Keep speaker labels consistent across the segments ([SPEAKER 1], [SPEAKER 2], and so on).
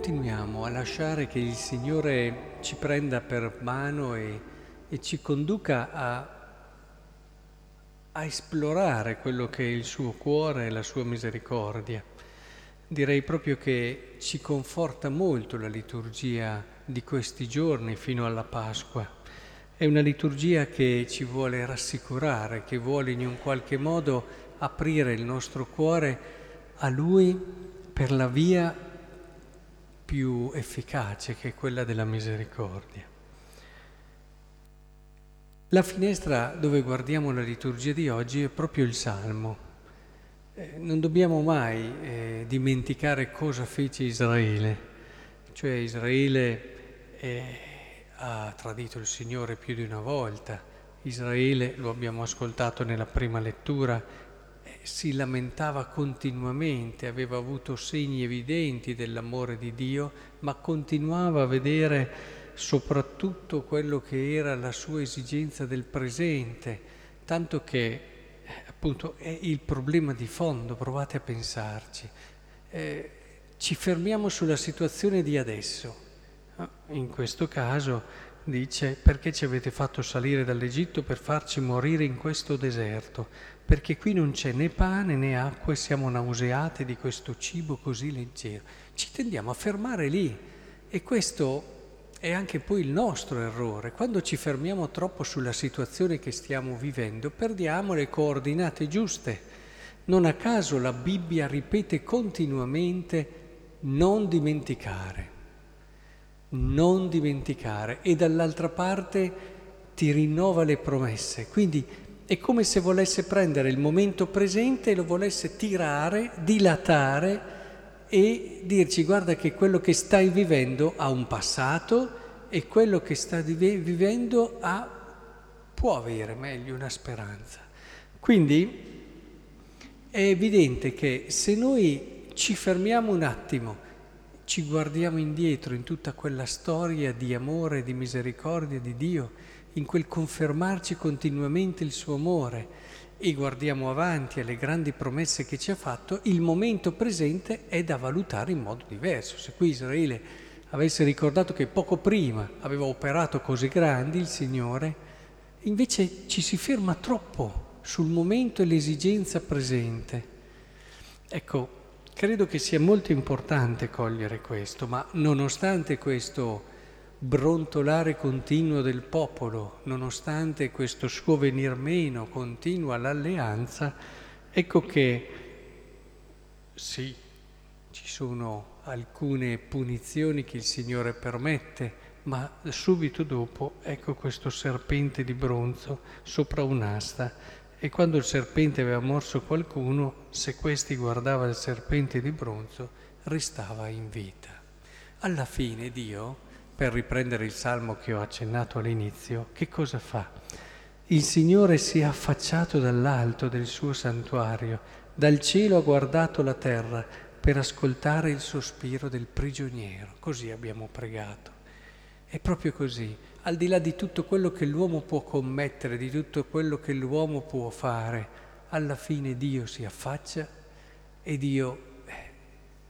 [SPEAKER 1] continuiamo a lasciare che il Signore ci prenda per mano e, e ci conduca a, a esplorare quello che è il suo cuore e la sua misericordia. Direi proprio che ci conforta molto la liturgia di questi giorni fino alla Pasqua. È una liturgia che ci vuole rassicurare, che vuole in un qualche modo aprire il nostro cuore a Lui per la via più efficace che quella della misericordia. La finestra dove guardiamo la liturgia di oggi è proprio il Salmo. Eh, non dobbiamo mai eh, dimenticare cosa fece Israele, cioè Israele eh, ha tradito il Signore più di una volta, Israele, lo abbiamo ascoltato nella prima lettura, si lamentava continuamente, aveva avuto segni evidenti dell'amore di Dio, ma continuava a vedere soprattutto quello che era la sua esigenza del presente, tanto che appunto è il problema di fondo, provate a pensarci. Eh, ci fermiamo sulla situazione di adesso. Ah, in questo caso dice perché ci avete fatto salire dall'Egitto per farci morire in questo deserto? Perché qui non c'è né pane né acqua e siamo nauseati di questo cibo così leggero. Ci tendiamo a fermare lì e questo è anche poi il nostro errore. Quando ci fermiamo troppo sulla situazione che stiamo vivendo, perdiamo le coordinate giuste. Non a caso la Bibbia ripete continuamente non dimenticare, non dimenticare e dall'altra parte ti rinnova le promesse. Quindi è come se volesse prendere il momento presente e lo volesse tirare, dilatare e dirci guarda che quello che stai vivendo ha un passato e quello che stai vivendo ha, può avere meglio una speranza. Quindi è evidente che se noi ci fermiamo un attimo, ci guardiamo indietro in tutta quella storia di amore di misericordia di Dio, in quel confermarci continuamente il suo amore, e guardiamo avanti alle grandi promesse che ci ha fatto, il momento presente è da valutare in modo diverso. Se qui Israele avesse ricordato che poco prima aveva operato cose grandi il Signore, invece ci si ferma troppo sul momento e l'esigenza presente. Ecco, credo che sia molto importante cogliere questo, ma nonostante questo brontolare continuo del popolo, nonostante questo suo venir meno continuo all'alleanza, ecco che sì, ci sono alcune punizioni che il Signore permette, ma subito dopo ecco questo serpente di bronzo sopra un'asta e quando il serpente aveva morso qualcuno, se questi guardava il serpente di bronzo, restava in vita. Alla fine Dio per riprendere il salmo che ho accennato all'inizio, che cosa fa? Il Signore si è affacciato dall'alto del suo santuario, dal cielo ha guardato la terra per ascoltare il sospiro del prigioniero. Così abbiamo pregato. È proprio così, al di là di tutto quello che l'uomo può commettere, di tutto quello che l'uomo può fare, alla fine Dio si affaccia e Dio eh,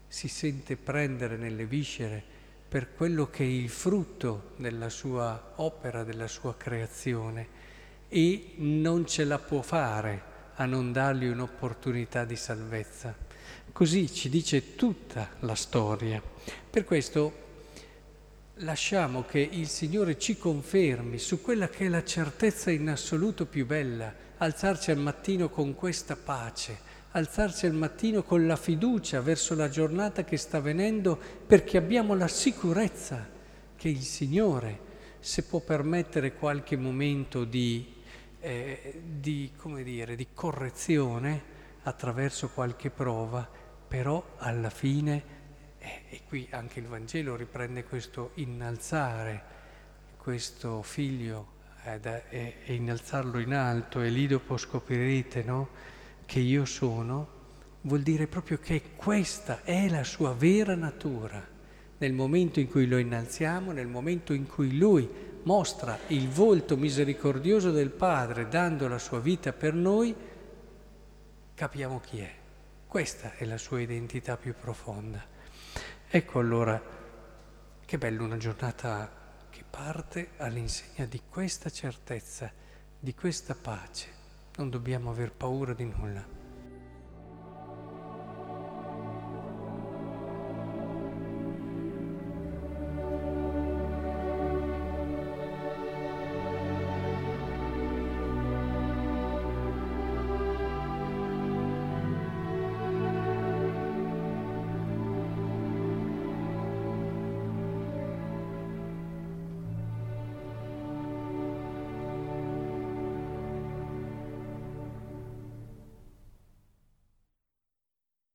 [SPEAKER 1] si sente prendere nelle viscere per quello che è il frutto della sua opera, della sua creazione e non ce la può fare a non dargli un'opportunità di salvezza. Così ci dice tutta la storia. Per questo lasciamo che il Signore ci confermi su quella che è la certezza in assoluto più bella, alzarci al mattino con questa pace, alzarsi al mattino con la fiducia verso la giornata che sta venendo perché abbiamo la sicurezza che il Signore, se può permettere qualche momento di, eh, di, dire, di correzione attraverso qualche prova, però alla fine, e qui anche il Vangelo riprende questo innalzare questo figlio eh, e, e innalzarlo in alto e lì dopo scoprirete, no? che io sono, vuol dire proprio che questa è la sua vera natura. Nel momento in cui lo innalziamo, nel momento in cui lui mostra il volto misericordioso del Padre dando la sua vita per noi, capiamo chi è. Questa è la sua identità più profonda. Ecco allora che bello una giornata che parte all'insegna di questa certezza, di questa pace. Non dobbiamo aver paura di nulla.